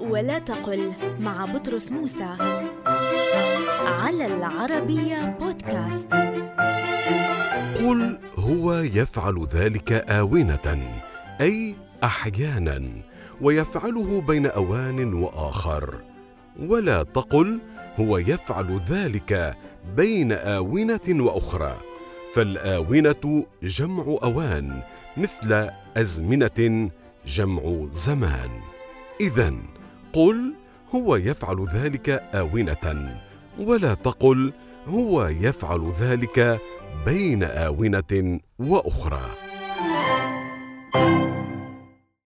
ولا تقل مع بطرس موسى على العربية بودكاست. قل هو يفعل ذلك آونة أي أحيانا ويفعله بين أوان وآخر. ولا تقل هو يفعل ذلك بين آونة وأخرى. فالآونة جمع أوان مثل أزمنة جمع زمان. إذا قل هو يفعل ذلك آونة ولا تقل هو يفعل ذلك بين آونة وأخرى.